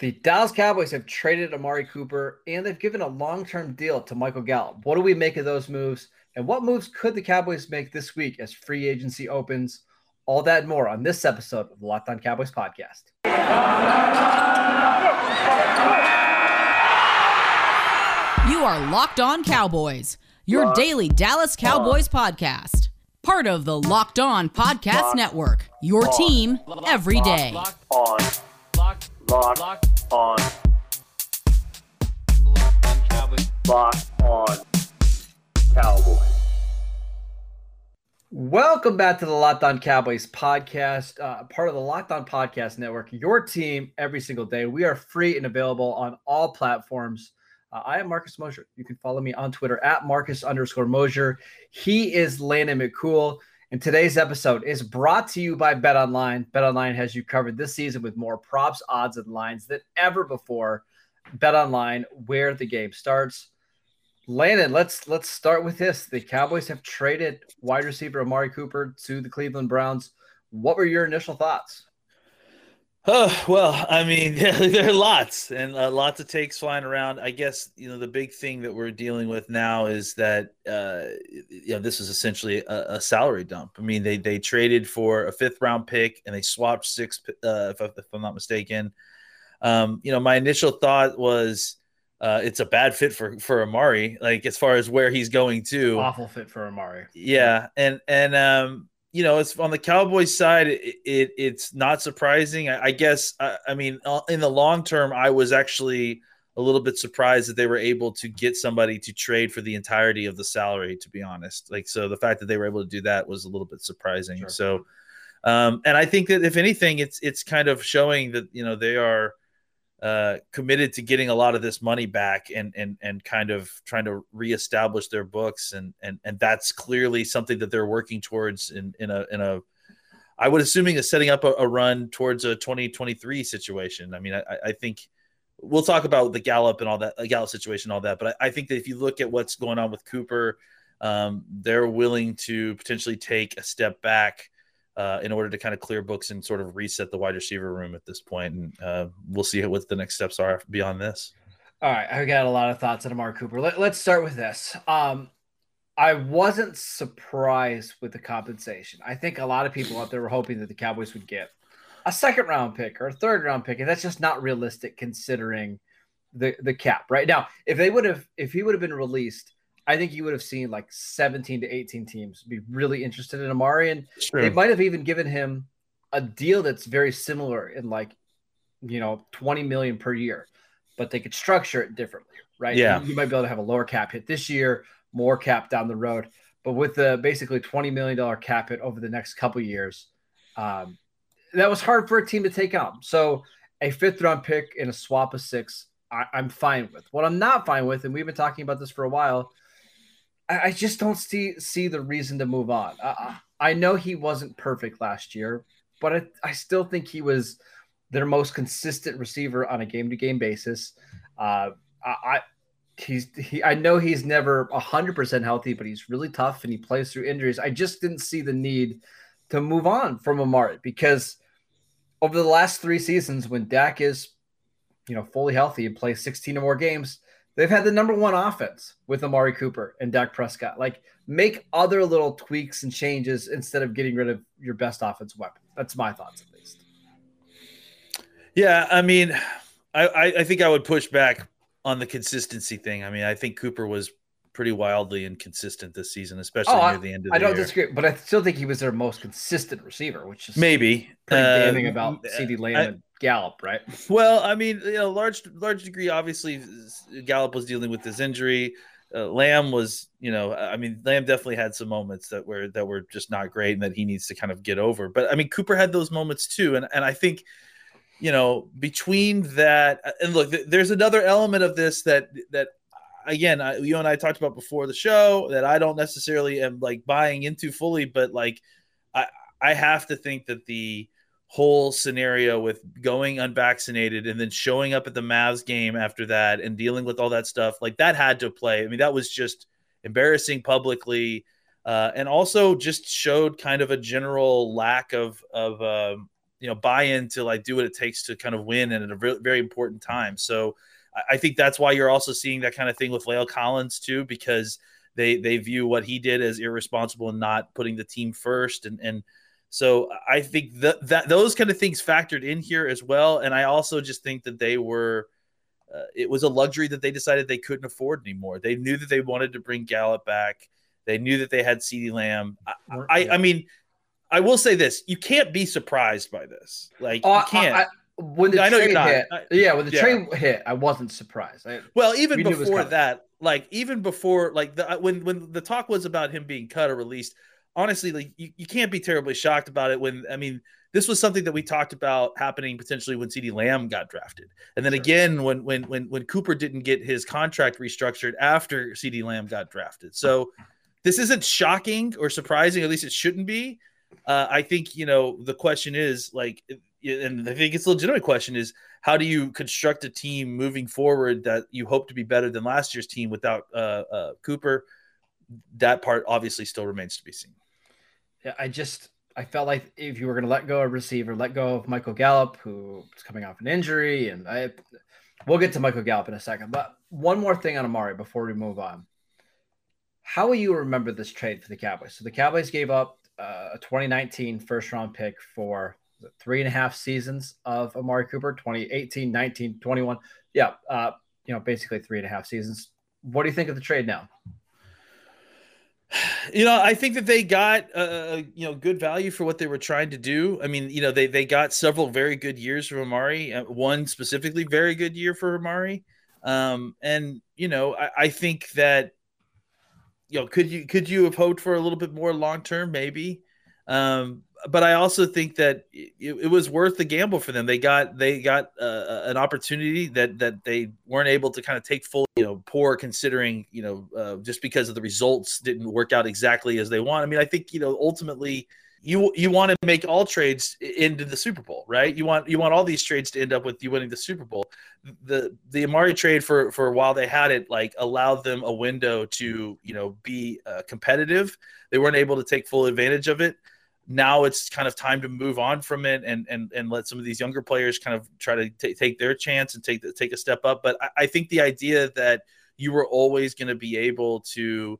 The Dallas Cowboys have traded Amari Cooper and they've given a long term deal to Michael Gallup. What do we make of those moves? And what moves could the Cowboys make this week as free agency opens? All that and more on this episode of the Locked On Cowboys podcast. You are Locked On Cowboys, your Locked daily Dallas Cowboys on. podcast. Part of the Locked On Podcast Locked Network, your on. team every day. Locked on. Locked, on. Locked on Cowboys. On Cowboys. Welcome back to the Locked On Cowboys podcast, uh, part of the Locked On Podcast Network, your team every single day. We are free and available on all platforms. Uh, I am Marcus Mosher. You can follow me on Twitter at Marcus underscore Mosher. He is Landon McCool. And today's episode is brought to you by Bet Online. Bet Online has you covered this season with more props, odds, and lines than ever before. Bet Online, where the game starts. Landon, let's let's start with this. The Cowboys have traded wide receiver Amari Cooper to the Cleveland Browns. What were your initial thoughts? Oh well, I mean, there are lots and uh, lots of takes flying around. I guess you know the big thing that we're dealing with now is that uh, you know this is essentially a, a, salary dump. I mean, they they traded for a fifth round pick and they swapped six, uh, if, if, I'm not mistaken. Um, you know, my initial thought was uh, it's a bad fit for for Amari, like as far as where he's going to. Awful fit for Amari. Yeah, and and um, you know, it's on the Cowboys side. It, it it's not surprising. I, I guess. I, I, mean, uh, in the long term, I was actually a little bit surprised that they were able to get somebody to trade for the entirety of the salary. To be honest, like so, the fact that they were able to do that was a little bit surprising. Sure. So, um, and I think that if anything, it's it's kind of showing that you know they are uh, committed to getting a lot of this money back and and and kind of trying to reestablish their books and and and that's clearly something that they're working towards in in a in a I would assuming is setting up a, a run towards a 2023 situation. I mean, I, I think we'll talk about the Gallup and all that, Gallup situation, all that. But I, I, think that if you look at what's going on with Cooper, um, they're willing to potentially take a step back uh, in order to kind of clear books and sort of reset the wide receiver room at this point. And uh, we'll see what the next steps are beyond this. All right, I got a lot of thoughts on Amari Cooper. Let, us start with this. Um, I wasn't surprised with the compensation. I think a lot of people out there were hoping that the Cowboys would get a second round pick or a third round pick, and that's just not realistic considering the the cap right now. If they would have, if he would have been released I think you would have seen like 17 to 18 teams be really interested in Amari, and they might have even given him a deal that's very similar in like, you know, 20 million per year, but they could structure it differently, right? Yeah, you might be able to have a lower cap hit this year, more cap down the road, but with the basically 20 million dollar cap hit over the next couple years, um, that was hard for a team to take on. So a fifth round pick in a swap of six, I, I'm fine with. What I'm not fine with, and we've been talking about this for a while I just don't see see the reason to move on. I, I know he wasn't perfect last year, but I, I still think he was their most consistent receiver on a game to game basis. Uh, I, he's he, I know he's never hundred percent healthy, but he's really tough and he plays through injuries. I just didn't see the need to move on from Amari because over the last three seasons, when Dak is you know fully healthy and plays 16 or more games, They've had the number one offense with Amari Cooper and Dak Prescott. Like, make other little tweaks and changes instead of getting rid of your best offensive weapon. That's my thoughts, at least. Yeah, I mean, I, I think I would push back on the consistency thing. I mean, I think Cooper was pretty wildly inconsistent this season, especially oh, near the end of the season. I don't year. disagree, but I still think he was their most consistent receiver, which is maybe pretty damning um, about CeeDee Lamb I, and Gallup, right? Well, I mean, you know, large large degree, obviously, Gallup was dealing with his injury. Uh, Lamb was, you know, I mean, Lamb definitely had some moments that were that were just not great and that he needs to kind of get over. But I mean, Cooper had those moments too, and and I think you know between that and look there's another element of this that that again, I, you and I talked about before the show that I don't necessarily am like buying into fully, but like I I have to think that the whole scenario with going unvaccinated and then showing up at the Mavs game after that and dealing with all that stuff like that had to play. I mean, that was just embarrassing publicly, uh, and also just showed kind of a general lack of of um, you know buy in to like do what it takes to kind of win and at a very, important time. So I think that's why you're also seeing that kind of thing with La'el Collins too, because they they view what he did as irresponsible and not putting the team first and and so I think that that those kind of things factored in here as well. And I also just think that they were uh, it was a luxury that they decided they couldn't afford anymore. They knew that they wanted to bring Gallup back. They knew that they had CeeDee Lamb. I, I, I mean, I will say this: you can't be surprised by this. Like oh, you can't. I, when the I know you're not. hit, yeah, when the yeah. trade hit, I wasn't surprised. I, well, even before that, like even before, like the when when the talk was about him being cut or released, honestly, like you, you can't be terribly shocked about it. When I mean, this was something that we talked about happening potentially when CeeDee Lamb got drafted, and then sure. again when when when when Cooper didn't get his contract restructured after CeeDee Lamb got drafted. So this isn't shocking or surprising. At least it shouldn't be. Uh, I think you know the question is like and I think it's a legitimate question is how do you construct a team moving forward that you hope to be better than last year's team without uh, uh, Cooper? That part obviously still remains to be seen. I just I felt like if you were going to let go of a receiver, let go of Michael Gallup, who's coming off an injury, and I we'll get to Michael Gallup in a second. But one more thing on Amari before we move on. How will you remember this trade for the Cowboys? So the Cowboys gave up uh, a 2019 first round pick for three and a half seasons of Amari Cooper 2018, 19, 21. Yeah, uh, you know, basically three and a half seasons. What do you think of the trade now? You know, I think that they got uh, uh, you know good value for what they were trying to do. I mean, you know, they they got several very good years from Amari. Uh, one specifically very good year for Amari, um, and you know, I, I think that you know could you could you have hoped for a little bit more long term maybe um, but I also think that it, it, was worth the gamble for them. They got they got uh, uh, an opportunity that that they weren't able to kind of take full, you know, poor considering, you know, uh, just because of the results didn't work out exactly as they want. I mean, I think you know ultimately you you want to make all trades into the Super Bowl, right? You want you want all these trades to end up with you winning the Super Bowl. The the Amari trade for for a while they had it like allowed them a window to you know be uh, competitive. They weren't able to take full advantage of it now it's kind of time to move on from it and and and let some of these younger players kind of try to t- take their chance and take the, take a step up. But I, I think the idea that you were always going to be able to,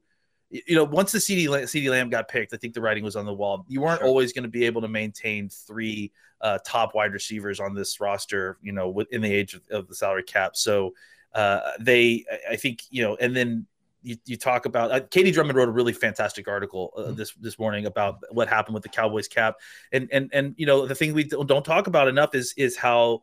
you know, once the CeeDee CeeDee Lamb got picked, I think the writing was on the wall. You weren't sure. always going to be able to maintain three uh, top wide receivers on this roster, you know, within the age of, of the salary cap. So uh, they, I think, you know, and then you, you talk about uh, Katie Drummond wrote a really fantastic article uh, mm-hmm. this this morning about what happened with the Cowboys cap, and and and you know the thing we don't talk about enough is is how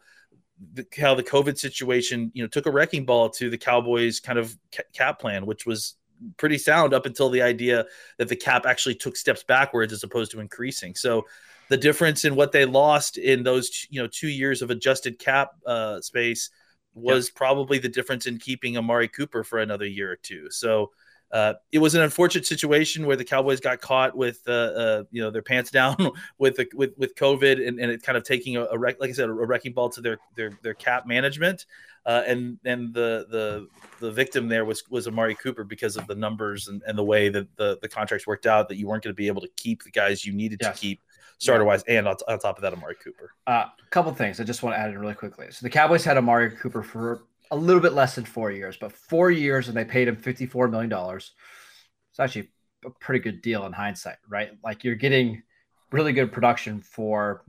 the, how the COVID situation you know took a wrecking ball to the Cowboys kind of cap plan, which was pretty sound up until the idea that the cap actually took steps backwards as opposed to increasing. So the difference in what they lost in those you know two years of adjusted cap uh, space was yep. probably the difference in keeping Amari Cooper for another year or two. So uh, it was an unfortunate situation where the Cowboys got caught with uh, uh, you know their pants down with the, with with COVID and, and it kind of taking a, a wreck, like I said a wrecking ball to their their their cap management. Uh, and and the the the victim there was was Amari Cooper because of the numbers and, and the way that the the contracts worked out that you weren't going to be able to keep the guys you needed to keep starter wise, and on, on, top of that, Amari Cooper. A uh, couple things I just want to add in really quickly. So the Cowboys had Amari Cooper for a little bit less than four years, but four years, and they paid him fifty-four million dollars. It's actually a pretty good deal in hindsight, right? Like you're getting really good production for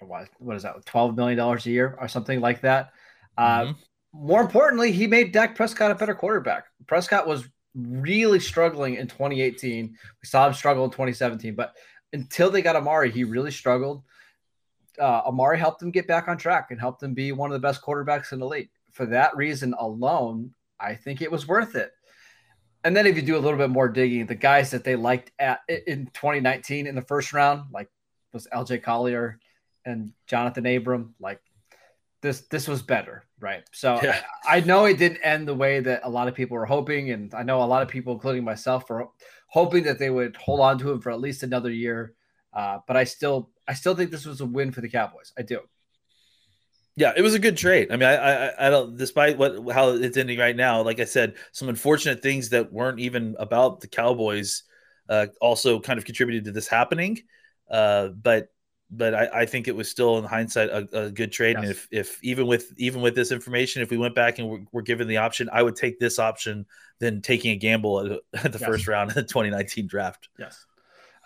what, what is that, twelve million dollars a year or something like that. Uh, mm-hmm. Uh, more importantly, he made Dak Prescott a better quarterback. Prescott was really struggling in 2018. We saw him struggle in 2017, but until they got Amari, he really struggled. Uh, Amari helped him get back on track and helped him be one of the best quarterbacks in the league. For that reason alone, I think it was worth it. And then if you do a little bit more digging, the guys that they liked at in 2019 in the first round, like was LJ Collier and Jonathan Abram, like this this was better, right? So yeah. I, I know it didn't end the way that a lot of people were hoping, and I know a lot of people, including myself, were hoping that they would hold on to him for at least another year. Uh, but I still, I still think this was a win for the Cowboys. I do. Yeah, it was a good trade. I mean, I, I, I don't, despite what how it's ending right now. Like I said, some unfortunate things that weren't even about the Cowboys uh, also kind of contributed to this happening. Uh, but but I, I, think it was still in hindsight a, a good trade. Yes. And if, if even with even with this information, if we went back and were, were given the option, I would take this option than taking a gamble at, at the yes. first round of the 2019 draft. Yes.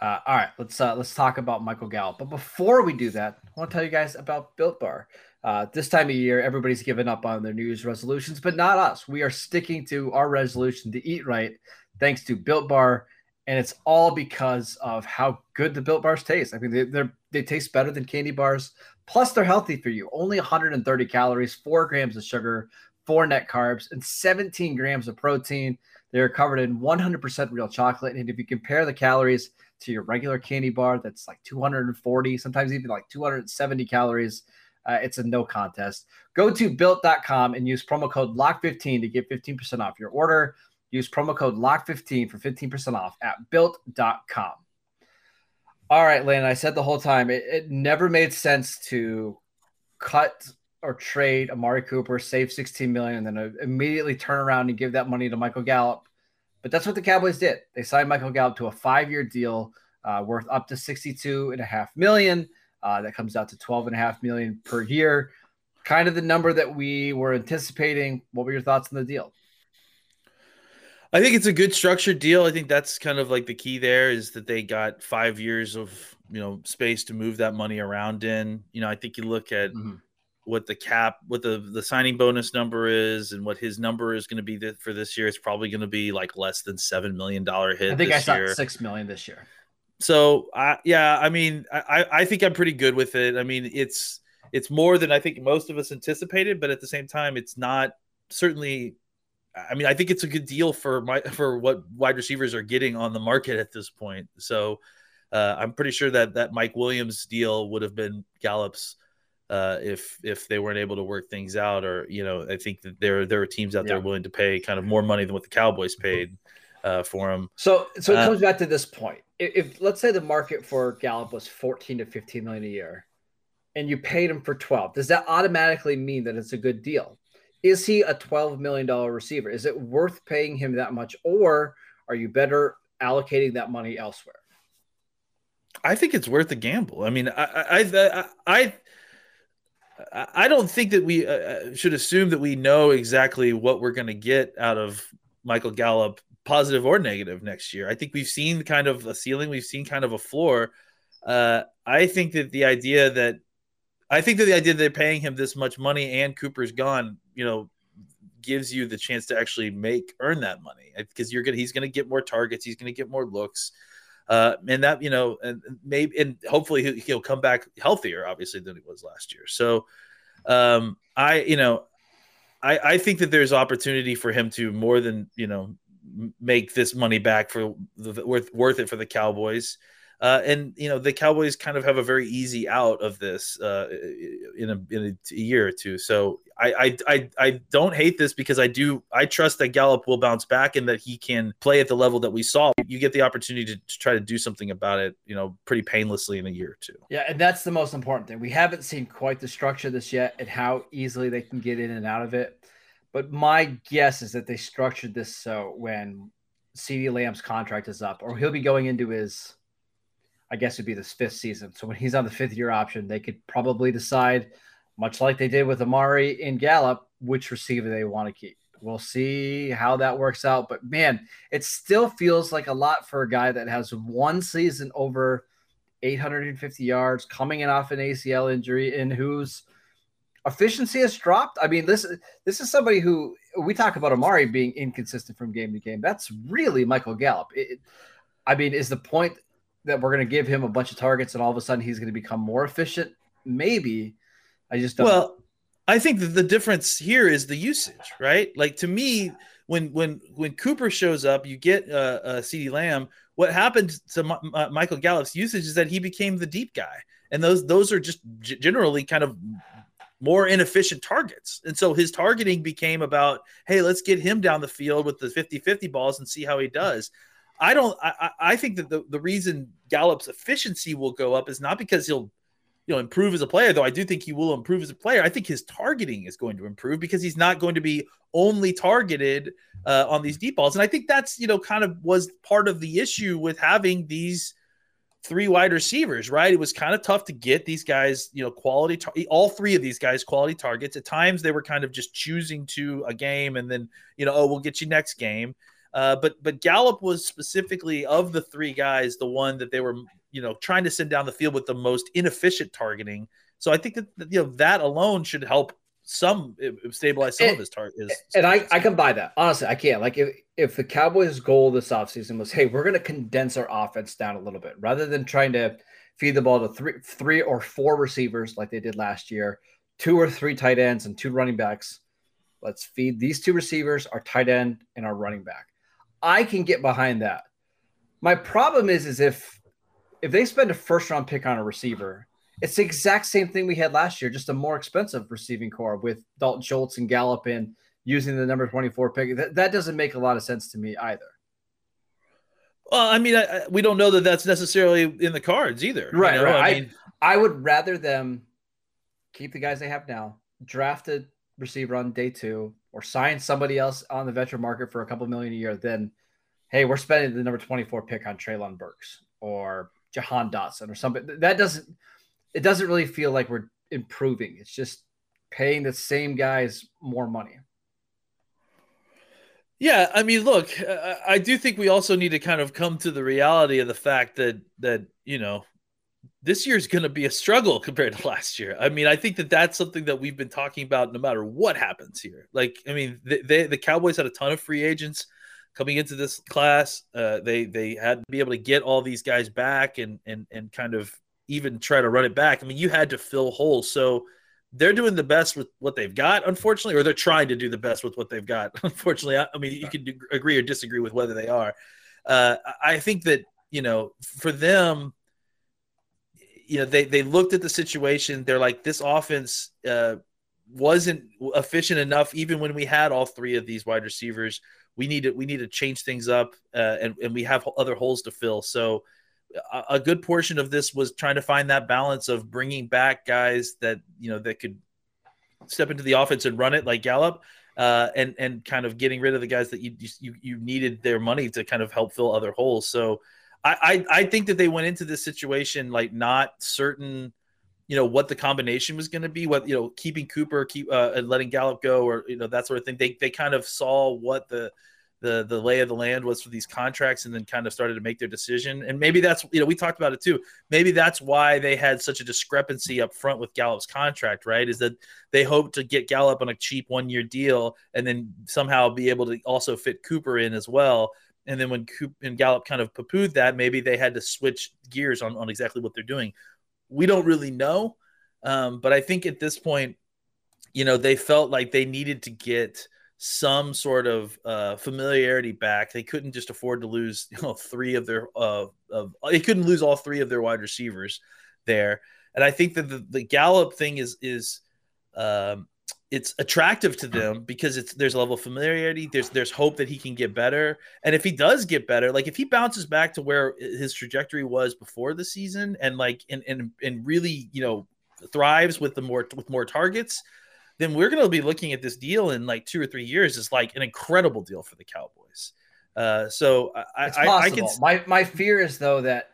Uh, all right, let's uh, let's talk about Michael Gallup. But before we do that, I want to tell you guys about Built Bar. Uh, this time of year, everybody's given up on their New Year's resolutions, but not us. We are sticking to our resolution to eat right, thanks to Built Bar and it's all because of how good the built bars taste. I mean, they they they taste better than candy bars. Plus, they're healthy for you. Only 130 calories, four grams of sugar, four net carbs, and 17 grams of protein. They're covered in 100% real chocolate. And if you compare the calories to your regular candy bar, that's like 240, sometimes even like 270 calories. Uh, it's a no contest. Go to built.com and use promo code LOCK15 to get 15% off your order. Use promo code LOCK15 for 15% off at built.com. All right, Lane, I said the whole time it, it never made sense to cut or trade Amari Cooper, save 16 million, and then immediately turn around and give that money to Michael Gallup. But that's what the Cowboys did. They signed Michael Gallup to a five-year deal uh, worth up to 62 and a half million. Uh, that comes out to 12 and a half million per year. Kind of the number that we were anticipating. What were your thoughts on the deal? I think it's a good structured deal. I think that's kind of like the key there is that they got five years of you know space to move that money around in. You know, I think you look at mm-hmm. what the cap, what the the signing bonus number is, and what his number is going to be th- for this year. It's probably going to be like less than seven million dollar hit. I think I saw year. six million this year. So, uh, yeah, I mean, I I think I'm pretty good with it. I mean, it's it's more than I think most of us anticipated, but at the same time, it's not certainly I mean, I think it's a good deal for my for what wide receivers are getting on the market at this point. So uh, I'm pretty sure that that Mike Williams deal would have been Gallup's uh, if if they weren't able to work things out, or you know, I think that there there are teams out yeah. there willing to pay kind of more money than what the Cowboys paid uh, for him. So so it uh, comes back to this point. If, if let's say the market for Gallup was 14 to 15 million a year, and you paid him for 12, does that automatically mean that it's a good deal? Is he a $12 million receiver? Is it worth paying him that much, or are you better allocating that money elsewhere? I think it's worth a gamble. I mean, I, I, I, I, don't think that we uh, uh should assume that we know exactly what we're going to get out of Michael Gallup, positive or negative next year. I think we've seen kind of a ceiling, we've seen kind of a floor. Uh, I think that the idea that I think that the idea that they're paying him this much money and Cooper's gone, you know, gives you the chance to actually make earn that money because you're gonna he's gonna get more targets, he's gonna get more looks. Uh, and that you know, and maybe and hopefully he'll come back healthier, obviously, than he was last year. So, um, I you know, I I think that there's opportunity for him to more than you know make this money back for the worth worth it for the Cowboys. Uh, and you know the Cowboys kind of have a very easy out of this uh, in, a, in a year or two. So I, I, I I don't hate this because I do I trust that Gallup will bounce back and that he can play at the level that we saw. You get the opportunity to, to try to do something about it, you know, pretty painlessly in a year or two. Yeah, and that's the most important thing. We haven't seen quite the structure of this yet and how easily they can get in and out of it. But my guess is that they structured this so when CeeDee Lamb's contract is up, or he'll be going into his I guess it'd be this fifth season. So when he's on the fifth year option, they could probably decide, much like they did with Amari and Gallup, which receiver they want to keep. We'll see how that works out. But man, it still feels like a lot for a guy that has one season over 850 yards, coming in off an ACL injury, and whose efficiency has dropped. I mean, this this is somebody who we talk about Amari being inconsistent from game to game. That's really Michael Gallup. It, I mean, is the point that we're going to give him a bunch of targets and all of a sudden he's going to become more efficient? Maybe. I just don't. Well, I think that the difference here is the usage, right? Like to me, when when when Cooper shows up, you get uh, uh CeeDee Lamb. What happened to M- M- Michael Gallup's usage is that he became the deep guy, and those those are just g- generally kind of more inefficient targets. And so his targeting became about, hey, let's get him down the field with the 50-50 balls and see how he does. I don't. I, I think that the, the reason Gallup's efficiency will go up is not because he'll you know improve as a player though i do think he will improve as a player i think his targeting is going to improve because he's not going to be only targeted uh, on these deep balls and i think that's you know kind of was part of the issue with having these three wide receivers, right? It was kind of tough to get these guys, you know, quality, tar- all three of these guys, quality targets. At times they were kind of just choosing to a game and then, you know, oh, we'll get you next game. Uh, but but Gallup was specifically of the three guys the one that they were you know trying to send down the field with the most inefficient targeting. So I think that you know that alone should help some eh, stabilize some and, of eh, his targets. Eh, and I, I can buy that. Honestly, I can't. Like if, if the Cowboys' goal this offseason was, hey, we're gonna condense our offense down a little bit rather than trying to feed the ball to three three or four receivers like they did last year, two or three tight ends and two running backs. Let's feed these two receivers, our tight end, and our running back. I can get behind that. My problem is, is if if they spend a first round pick on a receiver, it's the exact same thing we had last year, just a more expensive receiving corps with Dalton Schultz and Gallup in using the number 24 pick. That, that doesn't make a lot of sense to me either. Well, I mean, I, I, we don't know that that's necessarily in the cards either. Right. You know? right. I, mean, I would rather them keep the guys they have now, draft a receiver on day two, or sign somebody else on the veteran market for a couple million a year then hey, we're spending the number 24 pick on Treylon Burks or Jahan Dotson or something. That doesn't it doesn't really feel like we're improving. It's just paying the same guys more money. Yeah, I mean, look, I do think we also need to kind of come to the reality of the fact that that you know this year is going to be a struggle compared to last year. I mean, I think that that's something that we've been talking about no matter what happens here. Like, I mean, they, they the Cowboys had a ton of free agents coming into this class. Uh, they they had to be able to get all these guys back and and and kind of even try to run it back. I mean, you had to fill holes. So they're doing the best with what they've got, unfortunately, or they're trying to do the best with what they've got. Unfortunately, I, I mean, you can agree or disagree with whether they are. Uh, I think that you know, for them, you know, they they looked at the situation. They're like, this offense uh, wasn't efficient enough, even when we had all three of these wide receivers. We need to we need to change things up, uh, and and we have other holes to fill. So a good portion of this was trying to find that balance of bringing back guys that you know that could step into the offense and run it like Gallup, uh, and and kind of getting rid of the guys that you you you needed their money to kind of help fill other holes. So I I, I think that they went into this situation like not certain. You know what the combination was going to be. What you know, keeping Cooper, keep uh, and letting Gallup go, or you know that sort of thing. They they kind of saw what the the the lay of the land was for these contracts and then kind of started to make their decision and maybe that's you know we talked about it too maybe that's why they had such a discrepancy up front with Gallup's contract right is that they hoped to get Gallup on a cheap one year deal and then somehow be able to also fit Cooper in as well and then when Coop and Gallup kind of poo-pooed that maybe they had to switch gears on, on exactly what they're doing we don't really know um, but I think at this point you know they felt like they needed to get – some sort of uh, familiarity back. They couldn't just afford to lose you know, three of their uh, of they couldn't lose all three of their wide receivers there. And I think that the, the Gallup thing is is um, it's attractive to them because it's there's a level of familiarity. There's there's hope that he can get better, and if he does get better, like if he bounces back to where his trajectory was before the season, and like and and and really you know thrives with the more with more targets, then we're going to be looking at this deal in like two or three years as like an incredible deal for the Cowboys. Uh, so I, it's I, possible. I can... my my fear is though that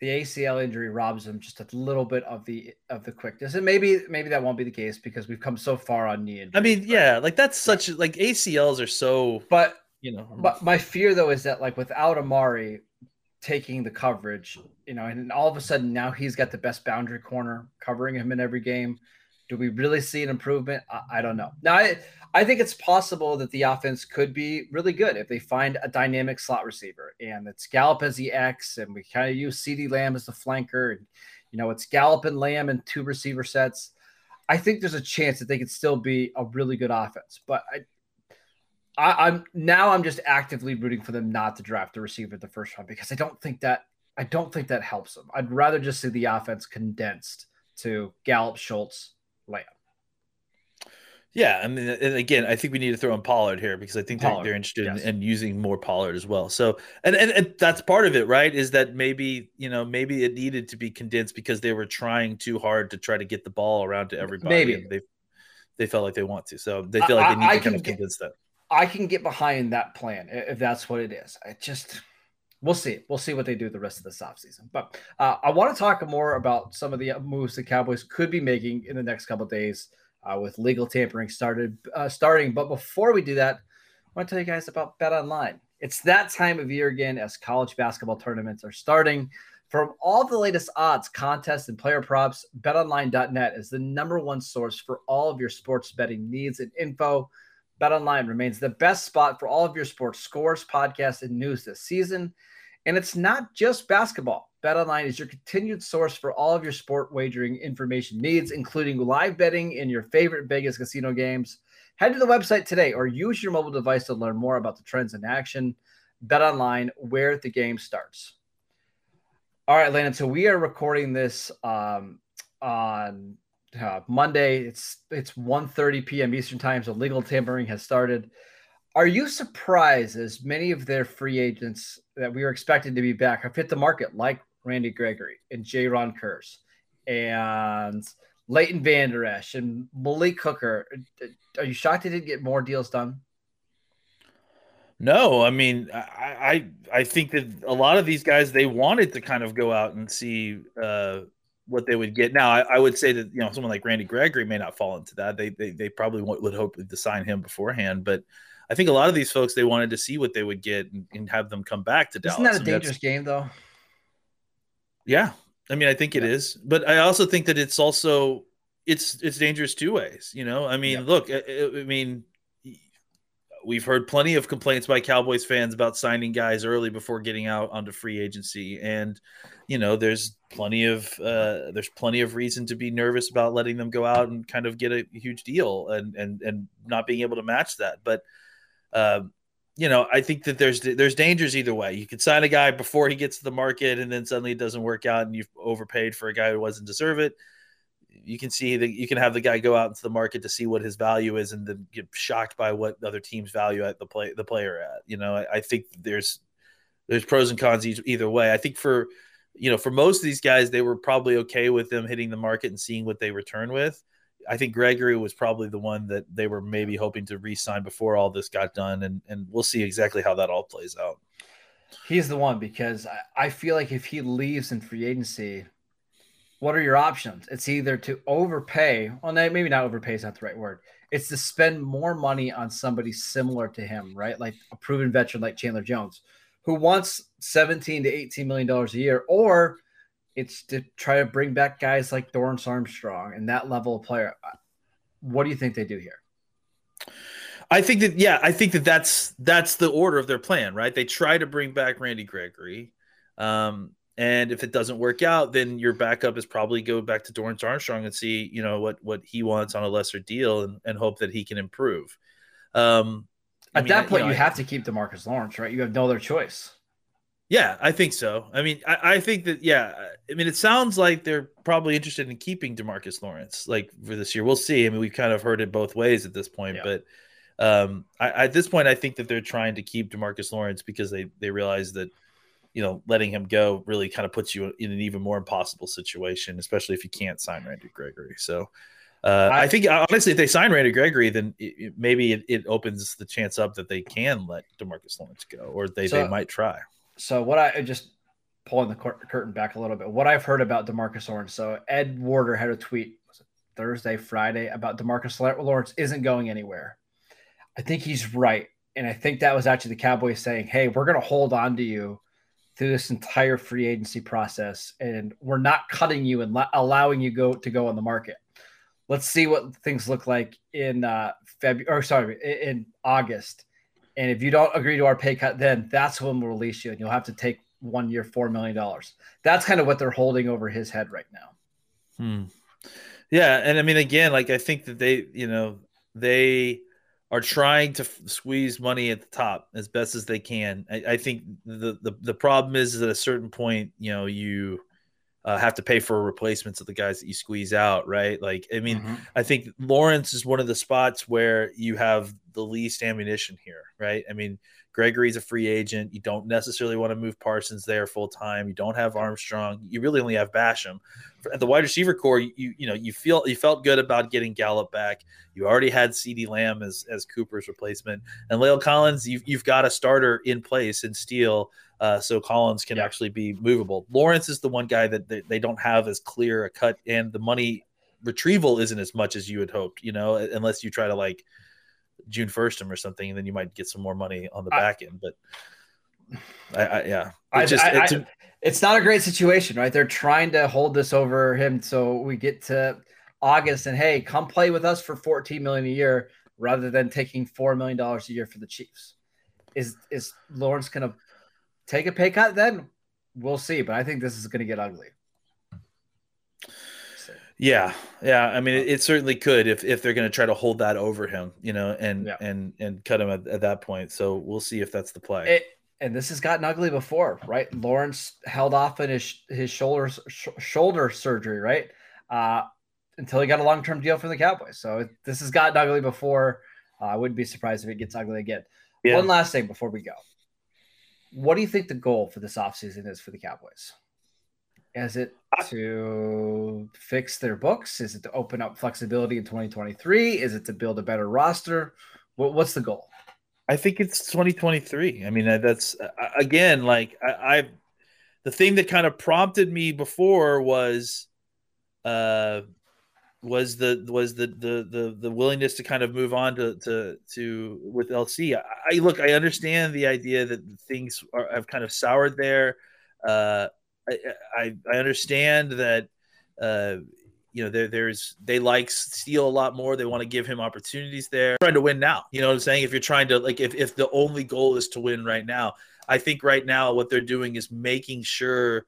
the ACL injury robs him just a little bit of the of the quickness, and maybe maybe that won't be the case because we've come so far on knee injury. I mean, yeah, like that's such like ACLs are so, but you know, but my fear though is that like without Amari taking the coverage, you know, and all of a sudden now he's got the best boundary corner covering him in every game. Do we really see an improvement? I, I don't know. Now, I, I think it's possible that the offense could be really good if they find a dynamic slot receiver and it's Gallup as the X and we kind of use CeeDee Lamb as the flanker. And, you know, it's Gallup and Lamb and two receiver sets. I think there's a chance that they could still be a really good offense. But I, I, am now I'm just actively rooting for them not to draft a receiver the first round because I don't think that I don't think that helps them. I'd rather just see the offense condensed to Gallup, Schultz, Lamb. Yeah, I mean, and again, I think we need to throw in Pollard here because I think Pollard, they're, interested yes. in, in, using more Pollard as well. So, and, and, and that's part of it, right? Is that maybe you know maybe it needed to be condensed because they were trying too hard to try to get the ball around to everybody. Maybe they they felt like they want to, so they feel like they need I, to kind of condense that. I can get behind that plan if that's what it is. I just we'll see. We'll see what they do the rest of this offseason. But uh, I want to talk more about some of the moves the Cowboys could be making in the next couple days uh, with legal tampering started uh, starting. But before we do that, I want to tell you guys about Bet Online. It's that time of year again as college basketball tournaments are starting. From all the latest odds, contests, and player props, betonline.net is the number one source for all of your sports betting needs and info. BetOnline remains the best spot for all of your sports scores, podcasts, and news this season. And it's not just basketball. BetOnline is your continued source for all of your sport wagering information needs, including live betting in your favorite Vegas casino games. Head to the website today or use your mobile device to learn more about the trends in action. BetOnline, where the game starts. All right, Landon. So we are recording this um, on uh, Monday. It's it's 1.30 p.m. Eastern time, so legal tampering has started. Are you surprised as many of their free agents that we were expecting to be back have hit the market, like Randy Gregory and Jayron Kearse and Leighton Vander Esch and Malik Hooker? Are you shocked they didn't get more deals done? No, I mean, I, I, I think that a lot of these guys they wanted to kind of go out and see uh, what they would get. Now, I, I, would say that you know someone like Randy Gregory may not fall into that. They they, they probably would hope to sign him beforehand, but I think a lot of these folks they wanted to see what they would get and, and have them come back to Dallas. Isn't that a dangerous game though? Yeah, I mean, I think yeah. it is, but I also think that it's also it's it's dangerous two ways. You know, I mean, yeah. look, I, I mean we've heard plenty of complaints by Cowboys fans about signing guys early before getting out onto free agency, and you know, there's plenty of uh, there's plenty of reason to be nervous about letting them go out and kind of get a huge deal and and and not being able to match that. But uh, you know, I think that there's there's dangers either way. You could sign a guy before he gets to the market, and then suddenly it doesn't work out, and you've overpaid for a guy who doesn't deserve it you can see that you can have the guy go out into the market to see what his value is and then get shocked by what other teams value at the play the player at. You know, I, I think there's there's pros and cons either way. I think for you know for most of these guys, they were probably okay with them hitting the market and seeing what they return with. I think Gregory was probably the one that they were maybe hoping to re-sign before all this got done, and and we'll see exactly how that all plays out. He's the one because I, I feel like if he leaves in free agency, what are your options? It's either to overpay. Well, maybe not overpay is not the right word. It's to spend more money on somebody similar to him, right? Like a proven veteran like Chandler Jones, who wants 17 to 18 million dollars a year, or it's to try to bring back guys like Dorance Armstrong and that level of player. What do you think they do here? I think that yeah, I think that that's that's the order of their plan, right? They try to bring back Randy Gregory. Um, and if it doesn't work out, then your backup is probably go back to Dorance Armstrong and see, you know, what what he wants on a lesser deal and, and hope that he can improve. Um, At mean, that point, you, know, you have to keep Demarcus Lawrence, right? You have no other choice. Yeah, I think so. I mean, I, I, think that yeah. I mean, it sounds like they're probably interested in keeping Demarcus Lawrence like for this year. We'll see. I mean, we've kind of heard it both ways at this point, yeah. but um, I, at this point, I think that they're trying to keep Demarcus Lawrence because they they realize that you know, letting him go really kind of puts you in an even more impossible situation, especially if you can't sign Randy Gregory. So uh, I, I, think honestly, if they sign Randy Gregory, then it, it, maybe it, it, opens the chance up that they can let Demarcus Lawrence go, or they, so, they might try. So what I just pulling the curtain back a little bit, what I've heard about Demarcus Lawrence. So Ed Werder had a tweet Thursday, Friday about Demarcus Lawrence isn't going anywhere. I think he's right. And I think that was actually the Cowboys saying, Hey, we're going to hold on to you through this entire free agency process, and we're not cutting you and allowing you go to go on the market. Let's see what things look like in uh, February, or sorry, in August. And if you don't agree to our pay cut, then that's when we'll release you, and you'll have to take one year, four million dollars. That's kind of what they're holding over his head right now. Hmm. Yeah, and I mean, again, like I think that they, you know, they are trying to f- squeeze money at the top as best as they can. I, I think the, the, the problem is, is at a certain point, you know, you uh, have to pay for replacements of the guys that you squeeze out, right? Like, I mean, mm-hmm. I think Lawrence is one of the spots where you have the least ammunition here, right? I mean, Gregory's a free agent. You don't necessarily want to move Parsons there full time. You don't have Armstrong. You really only have Basham. At the wide receiver corps, you you know you feel you felt good about getting Gallup back. You already had CeeDee Lamb as as Cooper's replacement, and La'el Collins. You've you've got a starter in place in Steele. Uh, so Collins can yeah. actually be movable. Lawrence is the one guy that they, they don't have as clear a cut, and the money retrieval isn't as much as you had hoped. You know, unless you try to like June first him or something, and then you might get some more money on the I, back end. But I, I yeah, I, just, it's, a, it's not a great situation, right? They're trying to hold this over him, so we get to August and hey, come play with us for 14 million a year rather than taking four million dollars a year for the Chiefs. Is is Lawrence gonna take a pay cut? Then we'll see, but I think this is gonna get ugly. Yeah, yeah. I mean, it, it, certainly could if if they're going to try to hold that over him, you know, and yeah. and and cut him at, at, that point. So we'll see if that's the play. It, and this has gotten ugly before, right? Lawrence held off in his his shoulder sh- shoulder surgery, right, uh, until he got a long term deal from the Cowboys. So it, this has gotten ugly before. Uh, I wouldn't be surprised if it gets ugly again. Yeah. One last thing before we go. What do you think the goal for this offseason is for the Cowboys? Is it to fix their books? Is it to open up flexibility in 2023? Is it to build a better roster? What's the goal? I think it's 2023. I mean, uh, that's uh, uh, again, like I, I the thing that kind of prompted me before was, uh, was the was the the the, the willingness to kind of move on to to to with LC. I, I look, I understand the idea that things are, have kind of soured there. Uh, I, I, understand that uh, you know there, there's they like Steele a lot more. They want to give him opportunities there. Trying to win now, you know what I'm saying? If you're trying to like if if the only goal is to win right now, I think right now what they're doing is making sure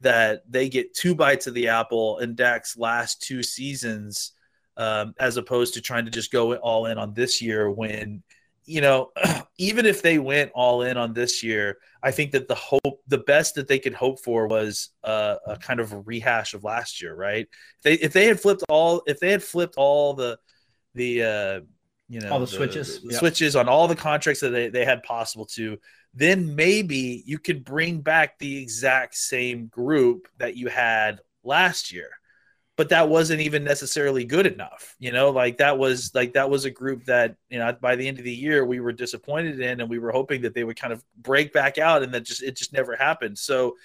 that they get two bites of the apple in Dak's last two seasons, um, as opposed to trying to just go all in on this year when you know, even if they went all in on this year, I think that the hope, the best that they could hope for was a, a kind of a rehash of last year, right? If they if they had flipped all, if they had flipped all the the uh, you know all the, the switches, the, the yep. switches on all the contracts that they, they had possible to, then maybe you could bring back the exact same group that you had last year but that wasn't even necessarily good enough you know like that was like that was a group that you know by the end of the year we were disappointed in and we were hoping that they would kind of break back out and that just it just never happened so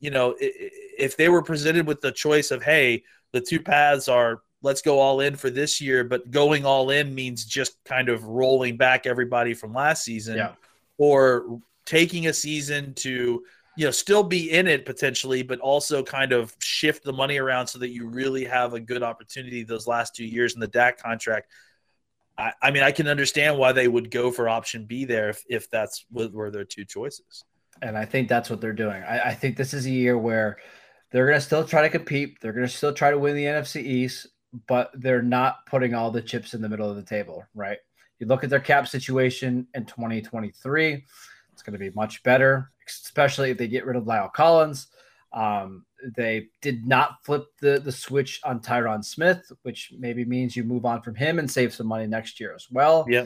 you know if they were presented with the choice of hey the two paths are let's go all in for this year but going all in means just kind of rolling back everybody from last season yeah. Or taking a season to you know still be in it potentially but also kind of shift the money around so that you really have a good opportunity those last two years in the Dak contract. I, I mean I can understand why they would go for option B there if, if that's were their two choices. And I think that's what they're doing. I, I think this is a year where they're going to still try to compete. They're going to still try to win the NFC East but they're not putting all the chips in the middle of the table right you look at their cap situation in 2023 it's going to be much better, especially if they get rid of La'el Collins. Um, they did not flip the, the switch on Tyron Smith, which maybe means you move on from him and save some money next year as well. Yeah.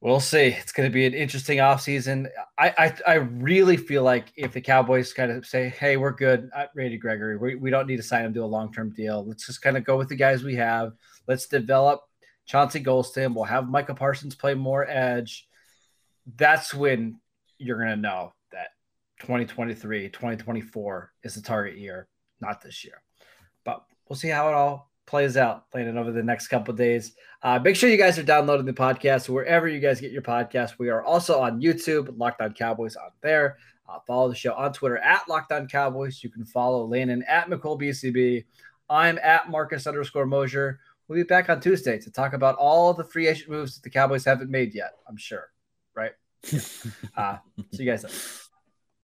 We'll see. It's going to be an interesting offseason. I, I I really feel like if the Cowboys kind of say, hey, we're good at Randy Gregory, we, we don't need to sign him to a long term deal. Let's just kind of go with the guys we have. Let's develop Chauncey Golston. We'll have Micah Parsons play more edge that's when you're going to know that 2023, 2024 is the target year, not this year. But we'll see how it all plays out playing over the next couple days. Uh, make sure you guys are downloading the podcast wherever you guys get your podcast. We are also on YouTube, Locked On Cowboys on there. Uh, follow the show on Twitter at Locked On Cowboys. You can follow Landon at McCool I'm at Marcus underscore Mosher. We'll be back on Tuesday to talk about all the free agent moves that the Cowboys haven't made yet, I'm sure right? uh, see you guys. Then.